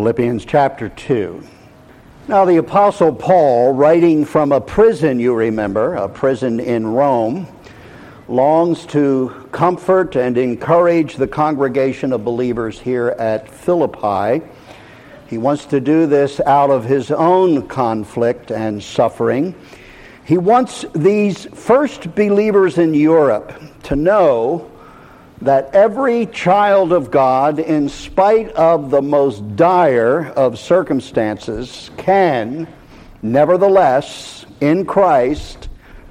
Philippians chapter 2. Now, the Apostle Paul, writing from a prison, you remember, a prison in Rome, longs to comfort and encourage the congregation of believers here at Philippi. He wants to do this out of his own conflict and suffering. He wants these first believers in Europe to know that every child of God, in spite of the most dire of circumstances, can, nevertheless, in Christ,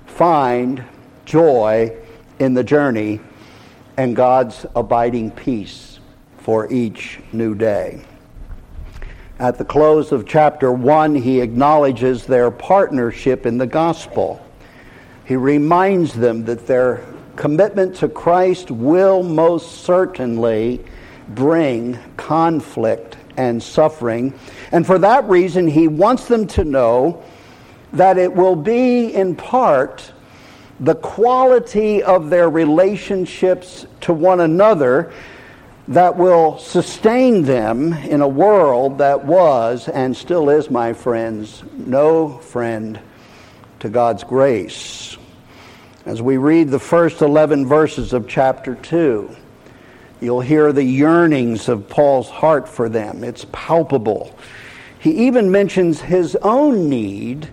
find joy in the journey and God's abiding peace for each new day. At the close of chapter 1, he acknowledges their partnership in the gospel. He reminds them that their commitment to Christ will most certainly bring conflict and suffering. And for that reason, he wants them to know that it will be in part the quality of their relationships to one another that will sustain them in a world that was and still is, my friends, no friend to God's grace as we read the first 11 verses of chapter 2. You'll hear the yearnings of Paul's heart for them. It's palpable. He even mentions his own need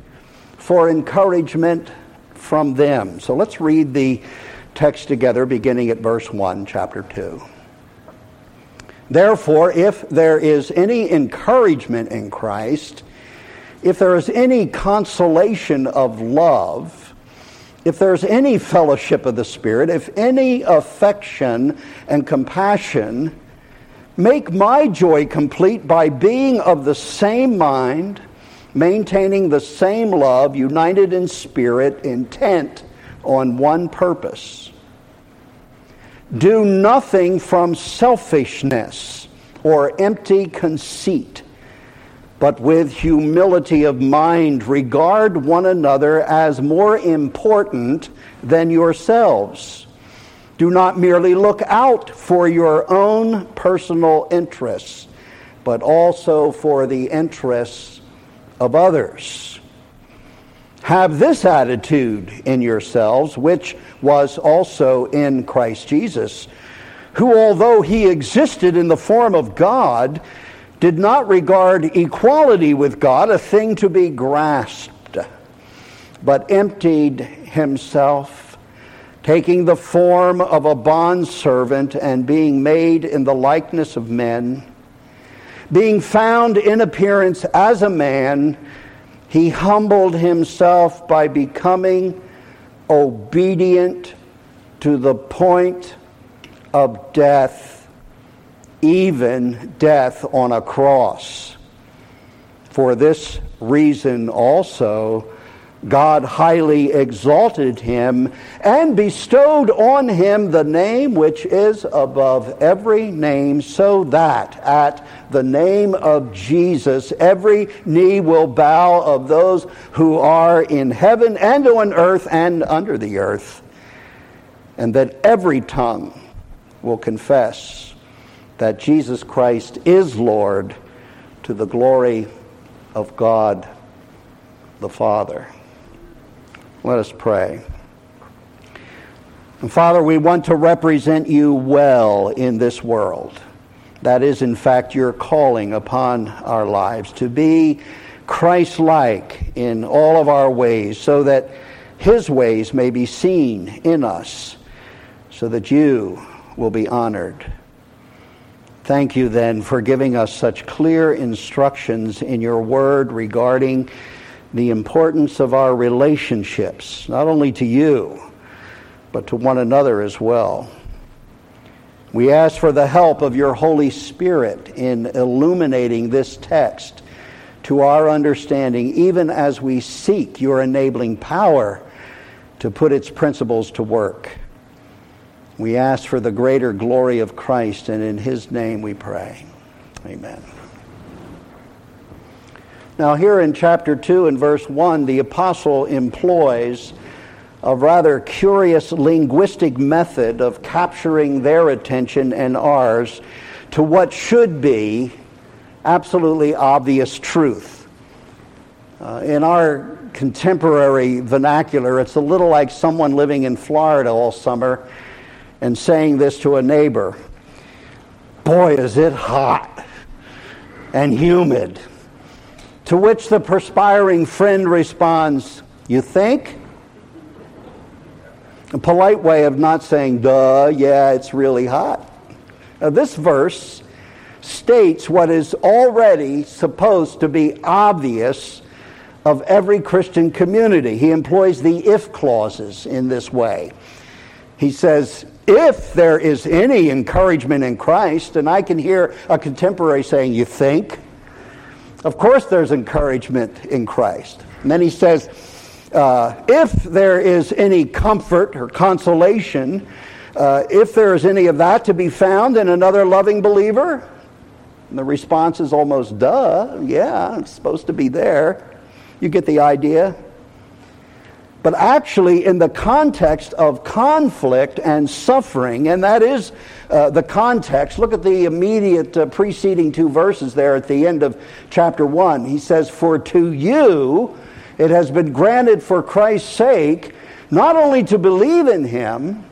for encouragement from them. So let's read the text together, beginning at verse 1, chapter 2. Therefore, if there is any encouragement in Christ, if there is any consolation of love, if there's any fellowship of the Spirit, if any affection and compassion, make my joy complete by being of the same mind, maintaining the same love, united in spirit, intent on one purpose. Do nothing from selfishness or empty conceit but with humility of mind regard one another as more important than yourselves. Do not merely look out for your own personal interests, but also for the interests of others. Have this attitude in yourselves, which was also in Christ Jesus, who, although he existed in the form of God, did not regard equality with God a thing to be grasped, but emptied himself, taking the form of a bondservant and being made in the likeness of men. Being found in appearance as a man, he humbled himself by becoming obedient to the point of death even death on a cross. For this reason also, God highly exalted him and bestowed on him the name which is above every name, so that at the name of Jesus every knee will bow of those who are in heaven and on earth and under the earth, and that every tongue will confess that Jesus Christ is Lord to the glory of God the Father. Let us pray. And Father, we want to represent you well in this world. That is, in fact, your calling upon our lives to be Christ like in all of our ways, so that his ways may be seen in us, so that you will be honored. Thank you then for giving us such clear instructions in your word regarding the importance of our relationships, not only to you, but to one another as well. We ask for the help of your Holy Spirit in illuminating this text to our understanding, even as we seek your enabling power to put its principles to work. We ask for the greater glory of Christ, and in his name we pray. Amen. Now, here in chapter 2 and verse 1, the apostle employs a rather curious linguistic method of capturing their attention and ours to what should be absolutely obvious truth. Uh, in our contemporary vernacular, it's a little like someone living in Florida all summer and saying this to a neighbor Boy, is it hot and humid. To which the perspiring friend responds, You think? A polite way of not saying, duh, yeah, it's really hot. Now, this verse states what is already supposed to be obvious of every Christian community. He employs the if clauses in this way. He says, if there is any encouragement in Christ, and I can hear a contemporary saying, You think? Of course, there's encouragement in Christ. And then he says, uh, If there is any comfort or consolation, uh, if there is any of that to be found in another loving believer, the response is almost, duh, yeah, it's supposed to be there. You get the idea? But actually, in the context of conflict and suffering, and that is uh, the context, look at the immediate uh, preceding two verses there at the end of chapter 1. He says, For to you it has been granted for Christ's sake not only to believe in him,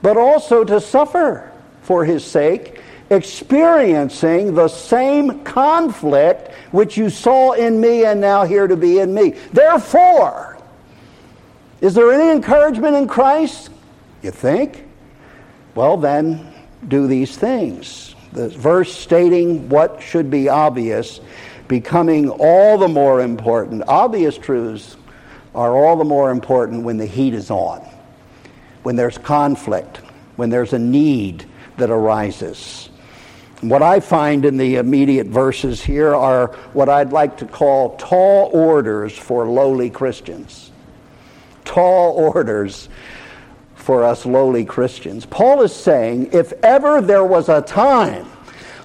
but also to suffer for his sake experiencing the same conflict which you saw in me and now hear to be in me. Therefore, is there any encouragement in Christ? You think? Well, then, do these things. The verse stating what should be obvious, becoming all the more important. Obvious truths are all the more important when the heat is on, when there's conflict, when there's a need that arises. What I find in the immediate verses here are what I'd like to call tall orders for lowly Christians. Tall orders for us lowly Christians. Paul is saying if ever there was a time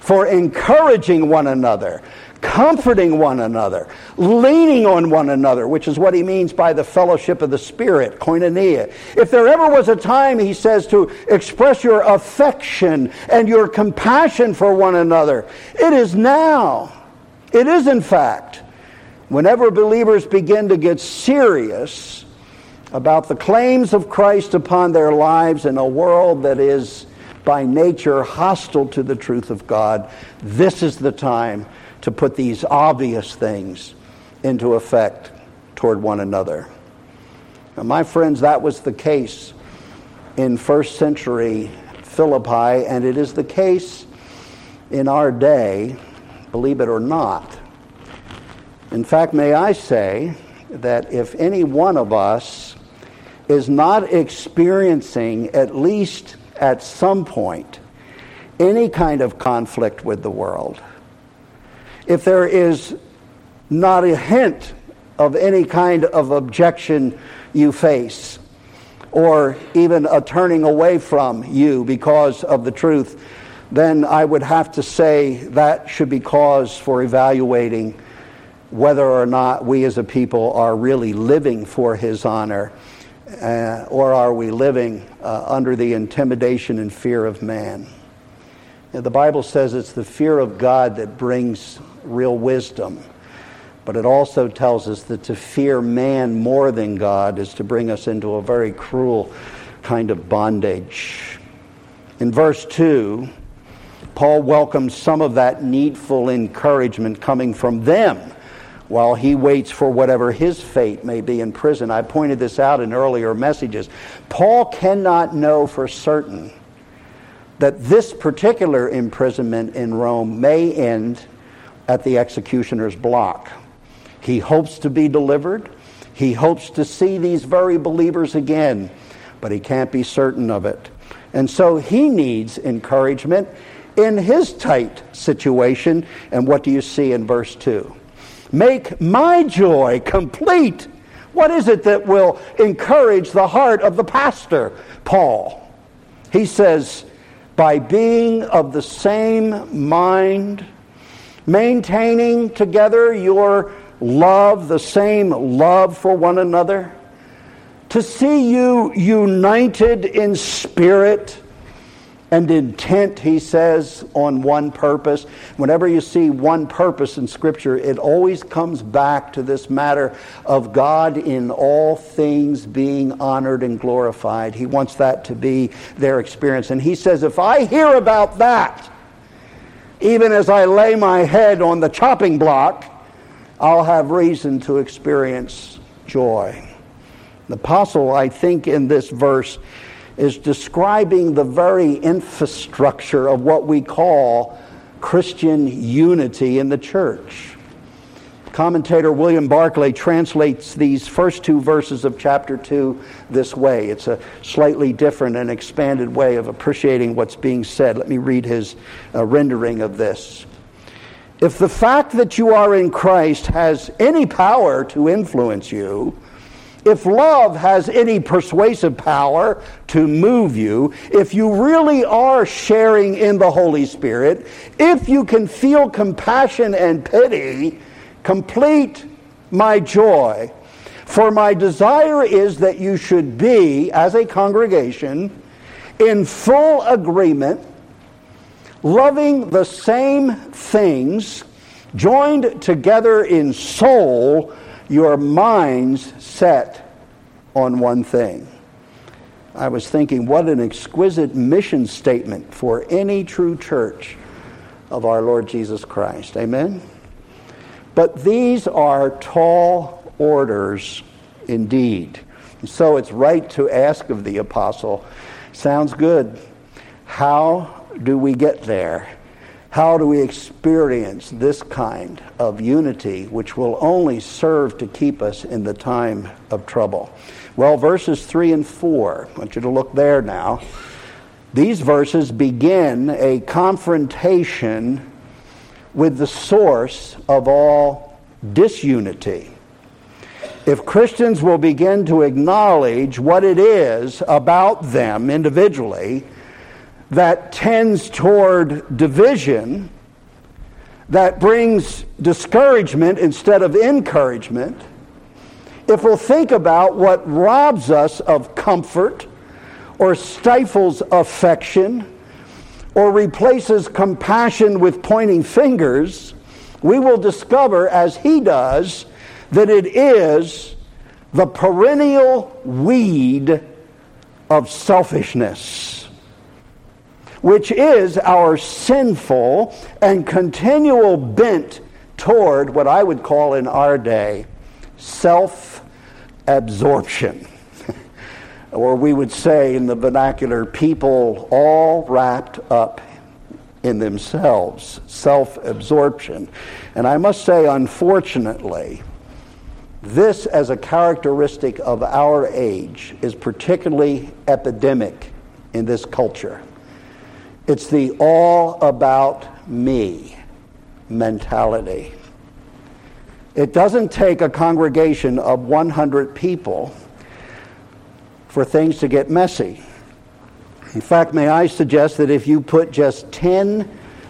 for encouraging one another, comforting one another, leaning on one another, which is what he means by the fellowship of the Spirit, koinonia. If there ever was a time, he says, to express your affection and your compassion for one another, it is now. It is, in fact, whenever believers begin to get serious about the claims of Christ upon their lives in a world that is by nature hostile to the truth of God, this is the time to put these obvious things into effect toward one another. Now, my friends, that was the case in first century Philippi, and it is the case in our day, believe it or not. In fact, may I say that if any one of us is not experiencing, at least at some point, any kind of conflict with the world, if there is not a hint of any kind of objection you face, or even a turning away from you because of the truth, then I would have to say that should be cause for evaluating whether or not we as a people are really living for His honor, uh, or are we living uh, under the intimidation and fear of man. the Bible says it's the fear of God that brings real wisdom. But it also tells us that to fear man more than God is to bring us into a very cruel kind of bondage. In verse 2, Paul welcomes some of that needful encouragement coming from them while he waits for whatever his fate may be in prison. I pointed this out in earlier messages. Paul cannot know for certain that this particular imprisonment in Rome may end at the executioner's block. He hopes to be delivered. He hopes to see these very believers again, but he can't be certain of it. And so he needs encouragement in his tight situation. And what do you see in verse 2? Make my joy complete. What is it that will encourage the heart of the pastor, Paul? He says, by being of the same mind maintaining together your love, the same love for one another, to see you united in spirit and intent, he says, on one purpose. Whenever you see one purpose in Scripture, it always comes back to this matter of God in all things being honored and glorified. He wants that to be their experience. And he says, if I hear about that, even as I lay my head on the chopping block, I'll have reason to experience joy. The apostle, I think, in this verse, is describing the very infrastructure of what we call Christian unity in the church. Commentator William Barclay translates these first two verses of chapter 2 this way. It's a slightly different and expanded way of appreciating what's being said. Let me read his uh, rendering of this. If the fact that you are in Christ has any power to influence you, if love has any persuasive power to move you, if you really are sharing in the Holy Spirit, if you can feel compassion and pity, complete my joy. For my desire is that you should be, as a congregation, in full agreement, loving the same things, joined together in soul your minds set on one thing. I was thinking, what an exquisite mission statement for any true church of our Lord Jesus Christ. Amen? But these are tall orders indeed. So it's right to ask of the apostle, sounds good. How do we get there? How do we experience this kind of unity, which will only serve to keep us in the time of trouble? Well, verses 3 and 4, I want you to look there now. These verses begin a confrontation with the source of all disunity. If Christians will begin to acknowledge what it is about them individually, that tends toward division, that brings discouragement instead of encouragement, if we'll think about what robs us of comfort or stifles affection or replaces compassion with pointing fingers, we will discover, as he does, that it is the perennial weed of selfishness which is our sinful and continual bent toward what I would call in our day self absorption. or we would say in the vernacular, people all wrapped up in themselves, self absorption. And I must say, unfortunately, this as a characteristic of our age is particularly epidemic in this culture. It's the all about me mentality. It doesn't take a congregation of 100 people for things to get messy. In fact, may I suggest that if you put just 10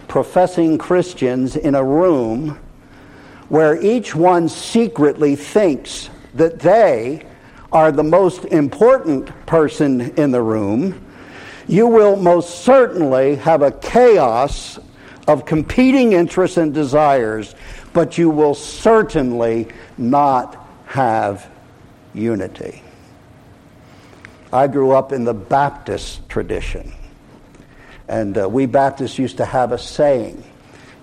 professing Christians in a room where each one secretly thinks that they are the most important person in the room, you will most certainly have a chaos of competing interests and desires, but you will certainly not have unity. I grew up in the Baptist tradition, and uh, we Baptists used to have a saying.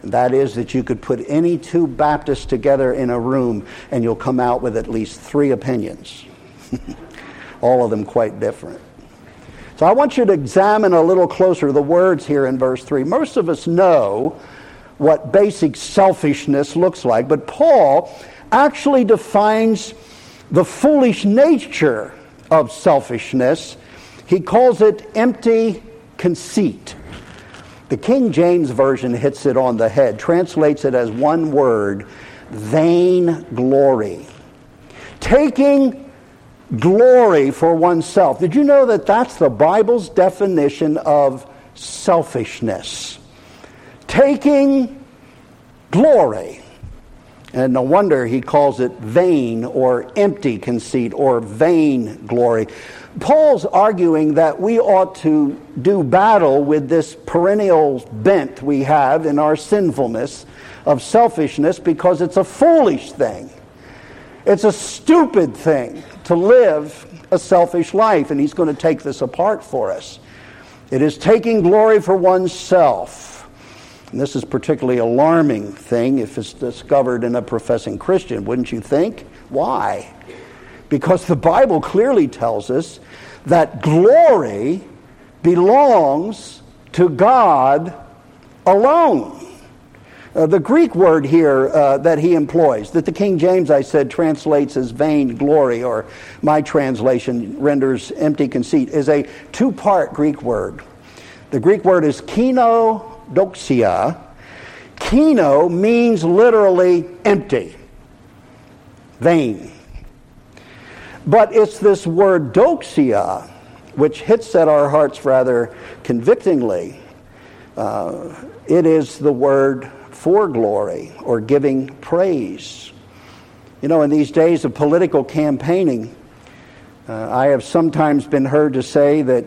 That is that you could put any two Baptists together in a room and you'll come out with at least three opinions. All of them quite different. So I want you to examine a little closer the words here in verse 3. Most of us know what basic selfishness looks like, but Paul actually defines the foolish nature of selfishness. He calls it empty conceit. The King James Version hits it on the head, translates it as one word vain glory. Taking glory for oneself. Did you know that that's the Bible's definition of selfishness? Taking glory And no wonder he calls it vain or empty conceit or vain glory. Paul's arguing that we ought to do battle with this perennial bent we have in our sinfulness of selfishness because it's a foolish thing. It's a stupid thing to live a selfish life, and he's going to take this apart for us. It is taking glory for oneself. And this is particularly alarming thing if it's discovered in a professing Christian, wouldn't you think? Why? Because the Bible clearly tells us that glory belongs to God alone. Uh, the Greek word here uh, that he employs, that the King James, I said, translates as vain glory, or my translation renders empty conceit, is a two part Greek word. The Greek word is kenodoxia. Keno means literally empty, vain. But it's this word doxia which hits at our hearts rather convictingly. Uh, it is the word for glory or giving praise. You know, in these days of political campaigning, uh, I have sometimes been heard to say that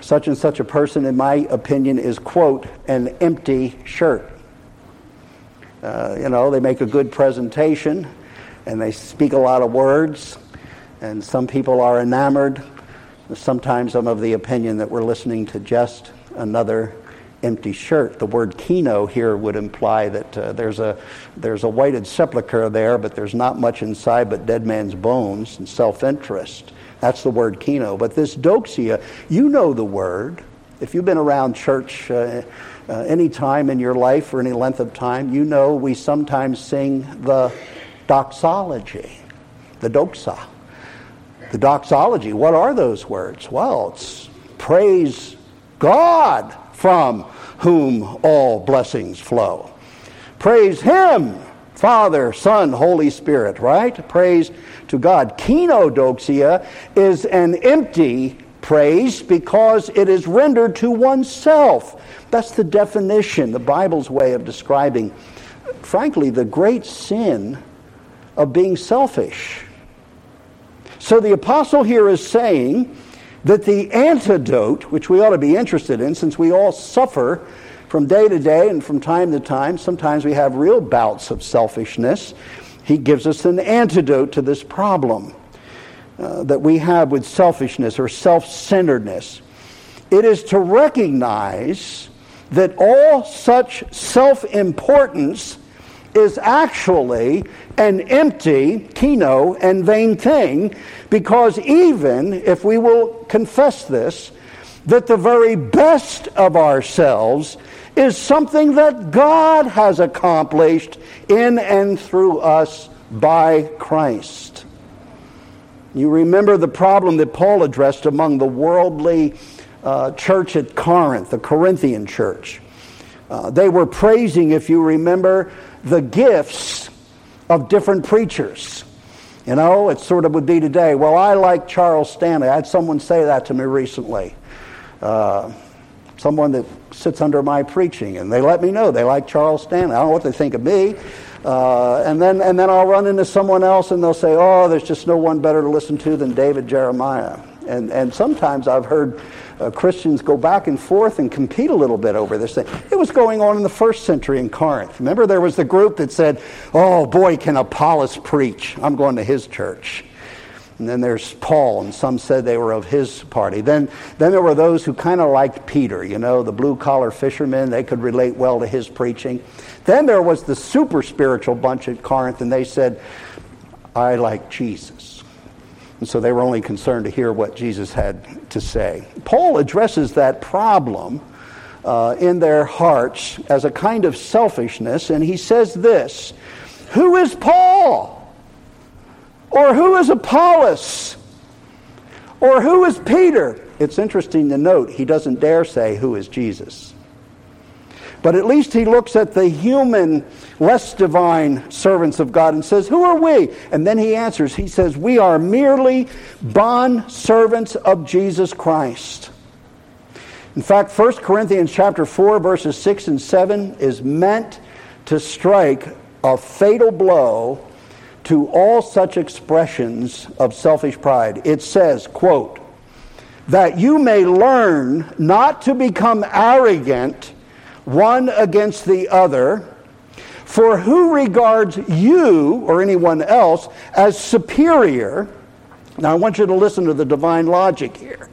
such and such a person, in my opinion, is, quote, an empty shirt. Uh, you know, they make a good presentation and they speak a lot of words, and some people are enamored. Sometimes I'm of the opinion that we're listening to just another empty shirt. The word keno here would imply that uh, there's, a, there's a whited sepulchre there, but there's not much inside but dead man's bones and self interest. That's the word keno. But this doxia, you know the word. If you've been around church uh, uh, any time in your life or any length of time, you know we sometimes sing the doxology, the doxa. The doxology, what are those words? Well, it's praise God from whom all blessings flow. Praise Him, Father, Son, Holy Spirit, right? Praise to God. Kenodoxia is an empty praise because it is rendered to oneself. That's the definition, the Bible's way of describing, frankly, the great sin of being selfish. So the apostle here is saying that the antidote, which we ought to be interested in, since we all suffer from day to day and from time to time, sometimes we have real bouts of selfishness. He gives us an antidote to this problem uh, that we have with selfishness or self centeredness. It is to recognize that all such self importance is actually an empty, keno, and vain thing, because even if we will confess this, that the very best of ourselves is something that God has accomplished in and through us by Christ. You remember the problem that Paul addressed among the worldly uh, church at Corinth, the Corinthian church. Uh, they were praising, if you remember, the gifts of different preachers. You know, it sort of would be today. Well, I like Charles Stanley. I had someone say that to me recently. Uh, someone that sits under my preaching, and they let me know they like Charles Stanley. I don't know what they think of me. Uh, and then and then I'll run into someone else, and they'll say, "Oh, there's just no one better to listen to than David Jeremiah." And and sometimes I've heard uh, Christians go back and forth and compete a little bit over this thing. It was going on in the first century in Corinth. Remember, there was the group that said, Oh boy, can Apollos preach? I'm going to his church. And then there's Paul, and some said they were of his party. Then, then there were those who kind of liked Peter, you know, the blue collar fishermen. They could relate well to his preaching. Then there was the super spiritual bunch at Corinth, and they said, I like Jesus. And so they were only concerned to hear what Jesus had to say. Paul addresses that problem uh, in their hearts as a kind of selfishness, and he says this Who is Paul? Or who is Apollos? Or who is Peter? It's interesting to note he doesn't dare say who is Jesus. But at least he looks at the human, less divine servants of God and says, Who are we? And then he answers, He says, We are merely bond servants of Jesus Christ. In fact, 1 Corinthians chapter 4, verses 6 and 7 is meant to strike a fatal blow to all such expressions of selfish pride. It says, quote, that you may learn not to become arrogant one against the other. For who regards you or anyone else as superior? Now, I want you to listen to the divine logic here.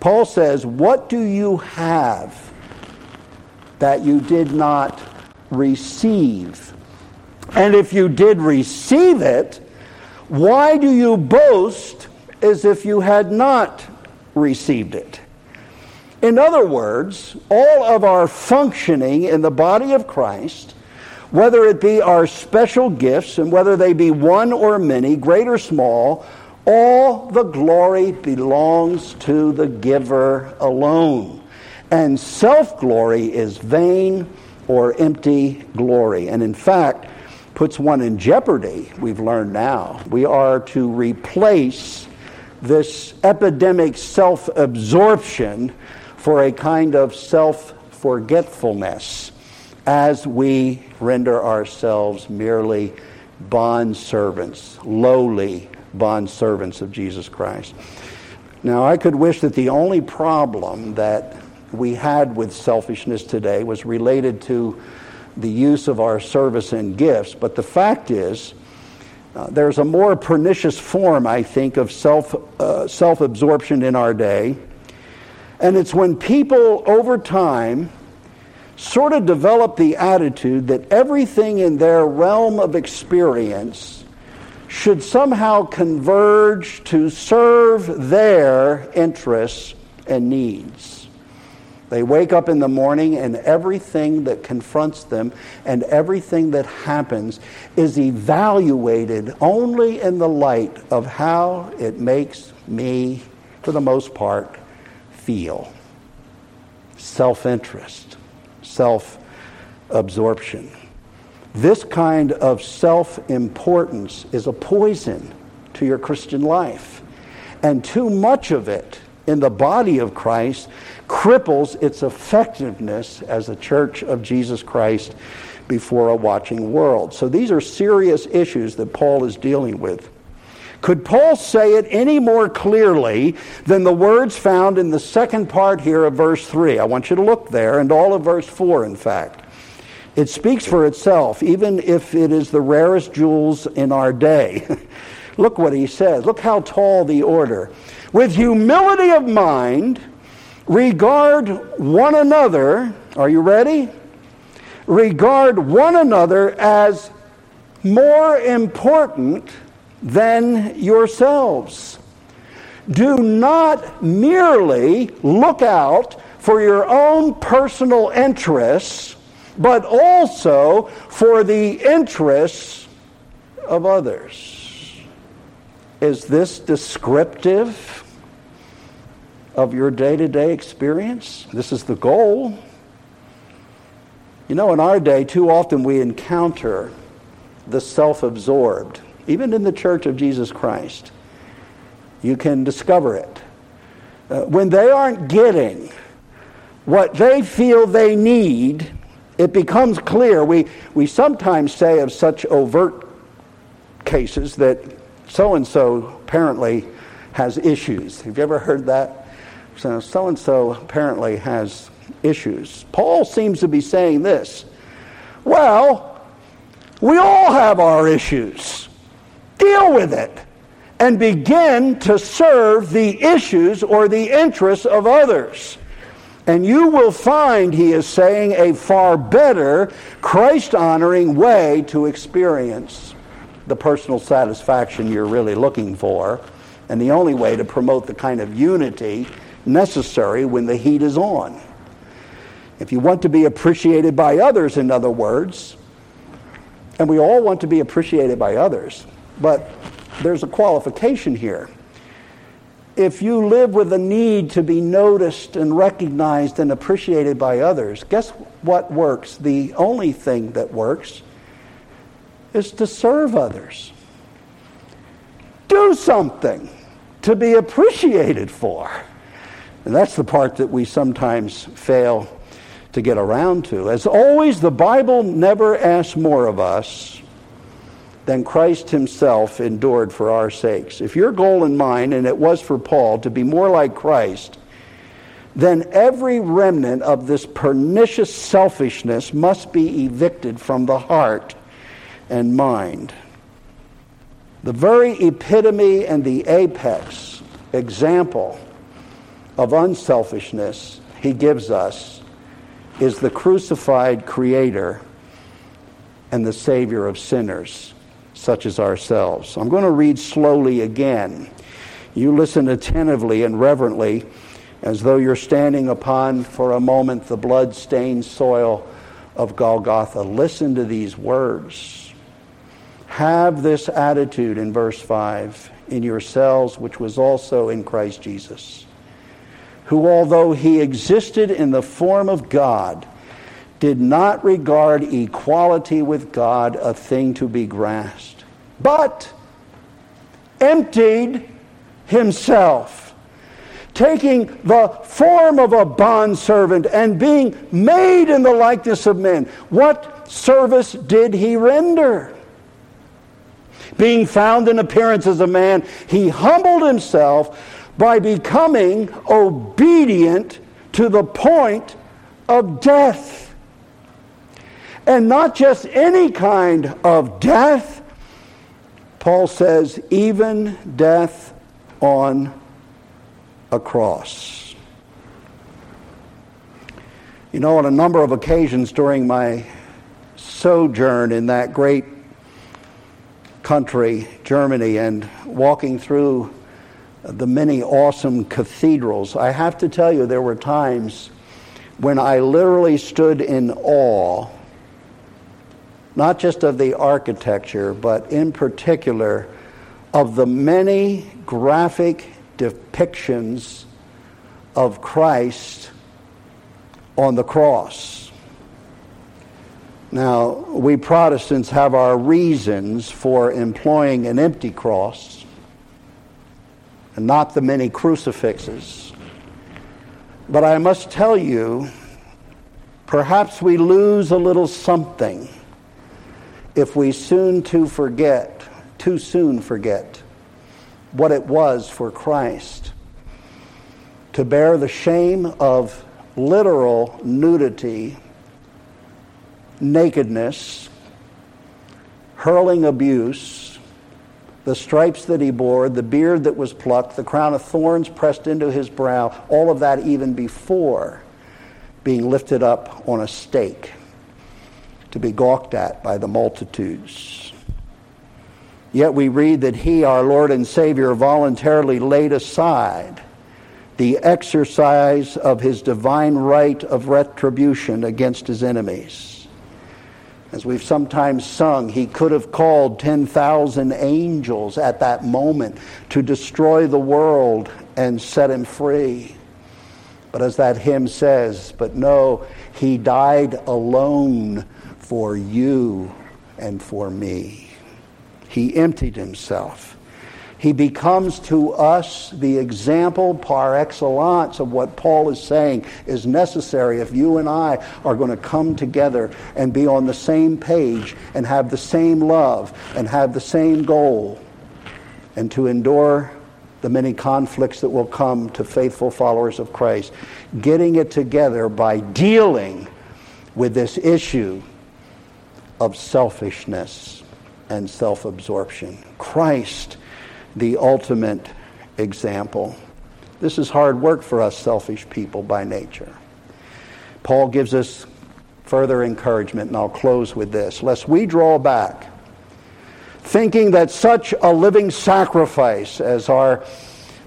Paul says, What do you have that you did not receive? And if you did receive it, why do you boast as if you had not received it? In other words, all of our functioning in the body of Christ, whether it be our special gifts and whether they be one or many, great or small, all the glory belongs to the giver alone. And self glory is vain or empty glory. And in fact, puts one in jeopardy, we've learned now. We are to replace this epidemic self absorption for a kind of self forgetfulness as we render ourselves merely bond servants, lowly bond servants of Jesus Christ. Now, I could wish that the only problem that we had with selfishness today was related to the use of our service and gifts, but the fact is, uh, there's a more pernicious form, I think, of self, uh, self-absorption in our day. And it's when people, over time, sort of develop the attitude that everything in their realm of experience should somehow converge to serve their interests and needs. They wake up in the morning and everything that confronts them and everything that happens is evaluated only in the light of how it makes me, for the most part, feel. Self interest, self absorption. This kind of self importance is a poison to your Christian life. And too much of it in the body of Christ cripples its effectiveness as a church of Jesus Christ before a watching world. So these are serious issues that Paul is dealing with. Could Paul say it any more clearly than the words found in the second part here of verse 3? I want you to look there, and all of verse 4, in fact. It speaks for itself, even if it is the rarest jewels in our day. look what he says. Look how tall the order. With humility of mind, regard one another. Are you ready? Regard one another as more important than yourselves. Do not merely look out for your own personal interests, but also for the interests of others. Is this descriptive of your day to day experience. This is the goal. You know, in our day, too often we encounter the self absorbed, even in the church of Jesus Christ. You can discover it. Uh, when they aren't getting what they feel they need, it becomes clear. We, we sometimes say of such overt cases that so and so apparently has issues. Have you ever heard that? so and so apparently has issues. Paul seems to be saying this well, we all have our issues. Deal with it and begin to serve the issues or the interests of others. And you will find, he is saying, a far better, Christ honoring way to experience the personal satisfaction you're really looking for, and the only way to promote the kind of unity necessary when the heat is on. If you want to be appreciated by others, in other words, and we all want to be appreciated by others, but there's a qualification here. If you live with a need to be noticed and recognized and appreciated by others, guess what works? The only thing that works is to serve others. Do something to be appreciated for. And that's the part that we sometimes fail to get around to. As always, the Bible never asks more of us than Christ himself endured for our sakes. If your goal and mine, and it was for Paul, to be more like Christ, then every remnant of this pernicious selfishness must be evicted from the heart and mind. The very epitome and the apex example of unselfishness he gives us is the crucified Creator and the Savior of sinners, such as ourselves. I'm going to read slowly again. You listen attentively and reverently as though you're standing upon, for a moment, the blood stained soil of Golgotha. Listen to these words. Have this attitude in verse 5 in yourselves, which was also in Christ Jesus, who, although he existed in the form of God, did not regard equality with God a thing to be grasped, but emptied himself taking the form of a bondservant and being made in the likeness of men. What service did he render? Being found in appearance as a man, he humbled himself by becoming obedient to the point of death. And not just any kind of death. Paul says, even death on a cross. You know, on a number of occasions during my sojourn in that great country, Germany, and walking through the many awesome cathedrals, I have to tell you, there were times when I literally stood in awe, not just of the architecture, but in particular of the many graphic depictions of Christ on the cross. Now, we Protestants have our reasons for employing an empty cross and not the many crucifixes. But I must tell you, perhaps we lose a little something if we soon to forget, too soon forget what it was for Christ to bear the shame of literal nudity, nakedness, hurling abuse, the stripes that he bore, the beard that was plucked, the crown of thorns pressed into his brow, all of that even before being lifted up on a stake to be gawked at by the multitudes. Yet we read that he, our Lord and Savior, voluntarily laid aside the exercise of his divine right of retribution against his enemies. As we've sometimes sung, he could have called 10,000 angels at that moment to destroy the world and set him free. But as that hymn says, but no, he died alone for you and for me. He emptied himself. He becomes to us the example par excellence of what Paul is saying is necessary if you and I are going to come together and be on the same page and have the same love and have the same goal and to endure the many conflicts that will come to faithful followers of Christ. Getting it together by dealing with this issue of selfishness and self absorption. Christ, the ultimate example. This is hard work for us selfish people by nature. Paul gives us further encouragement, and I'll close with this. Lest we draw back, thinking that such a living sacrifice, as our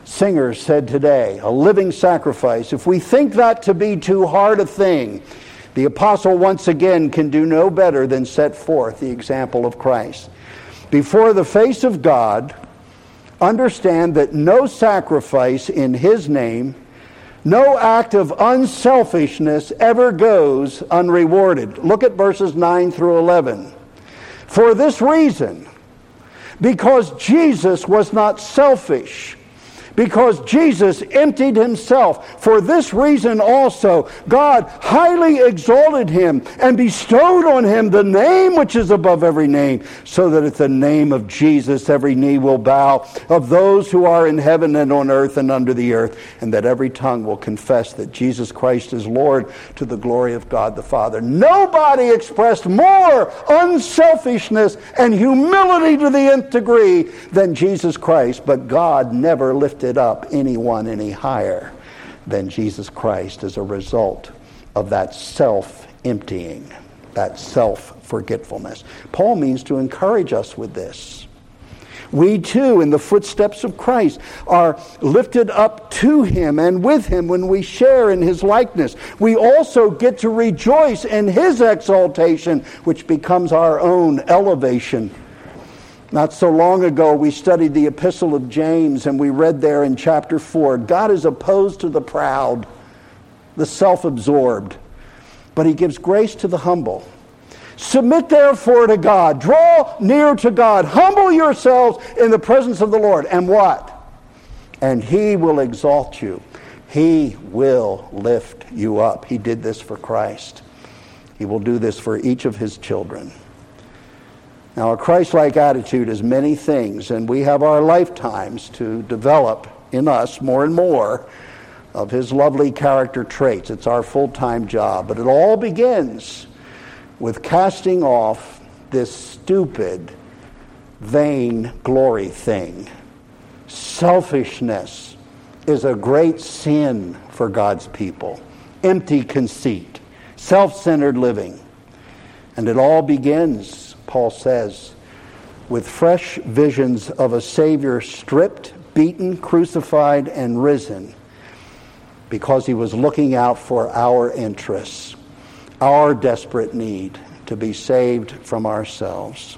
singers said today, a living sacrifice, if we think that to be too hard a thing, the apostle once again can do no better than set forth the example of Christ before the face of God, understand that no sacrifice in His name, no act of unselfishness ever goes unrewarded. Look at verses 9 through 11. For this reason, because Jesus was not selfish, because Jesus emptied himself. For this reason also, God highly exalted him and bestowed on him the name which is above every name, so that at the name of Jesus every knee will bow of those who are in heaven and on earth and under the earth, and that every tongue will confess that Jesus Christ is Lord to the glory of God the Father. Nobody expressed more unselfishness and humility to the nth degree than Jesus Christ, but God never lifted up anyone any higher than Jesus Christ as a result of that self emptying, that self forgetfulness. Paul means to encourage us with this. We too, in the footsteps of Christ, are lifted up to Him and with Him when we share in His likeness. We also get to rejoice in His exaltation, which becomes our own elevation. Not so long ago, we studied the Epistle of James, and we read there in chapter 4 God is opposed to the proud, the self absorbed, but He gives grace to the humble. Submit therefore to God. Draw near to God. Humble yourselves in the presence of the Lord. And what? And He will exalt you. He will lift you up. He did this for Christ. He will do this for each of His children. Now, a Christ like attitude is many things, and we have our lifetimes to develop in us more and more of his lovely character traits. It's our full time job. But it all begins with casting off this stupid, vain glory thing. Selfishness is a great sin for God's people, empty conceit, self centered living. And it all begins Paul says, with fresh visions of a Savior stripped, beaten, crucified, and risen because he was looking out for our interests, our desperate need to be saved from ourselves.